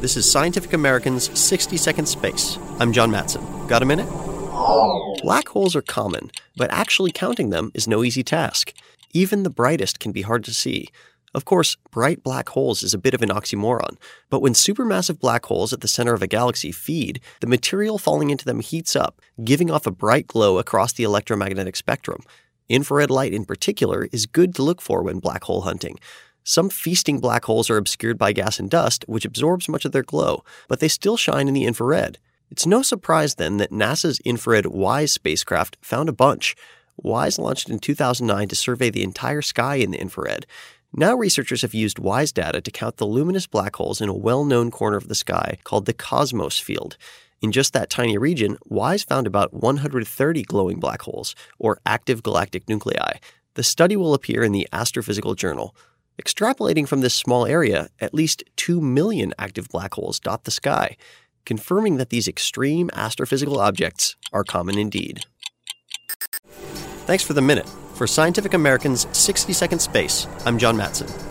This is Scientific American's 60 Second Space. I'm John Matson. Got a minute? Black holes are common, but actually counting them is no easy task. Even the brightest can be hard to see. Of course, bright black holes is a bit of an oxymoron, but when supermassive black holes at the center of a galaxy feed, the material falling into them heats up, giving off a bright glow across the electromagnetic spectrum. Infrared light, in particular, is good to look for when black hole hunting. Some feasting black holes are obscured by gas and dust, which absorbs much of their glow, but they still shine in the infrared. It's no surprise then that NASA's infrared WISE spacecraft found a bunch. WISE launched in 2009 to survey the entire sky in the infrared. Now, researchers have used WISE data to count the luminous black holes in a well known corner of the sky called the Cosmos Field. In just that tiny region, WISE found about 130 glowing black holes, or active galactic nuclei. The study will appear in the Astrophysical Journal. Extrapolating from this small area, at least 2 million active black holes dot the sky, confirming that these extreme astrophysical objects are common indeed. Thanks for the minute. For Scientific American's 60 Second Space, I'm John Matson.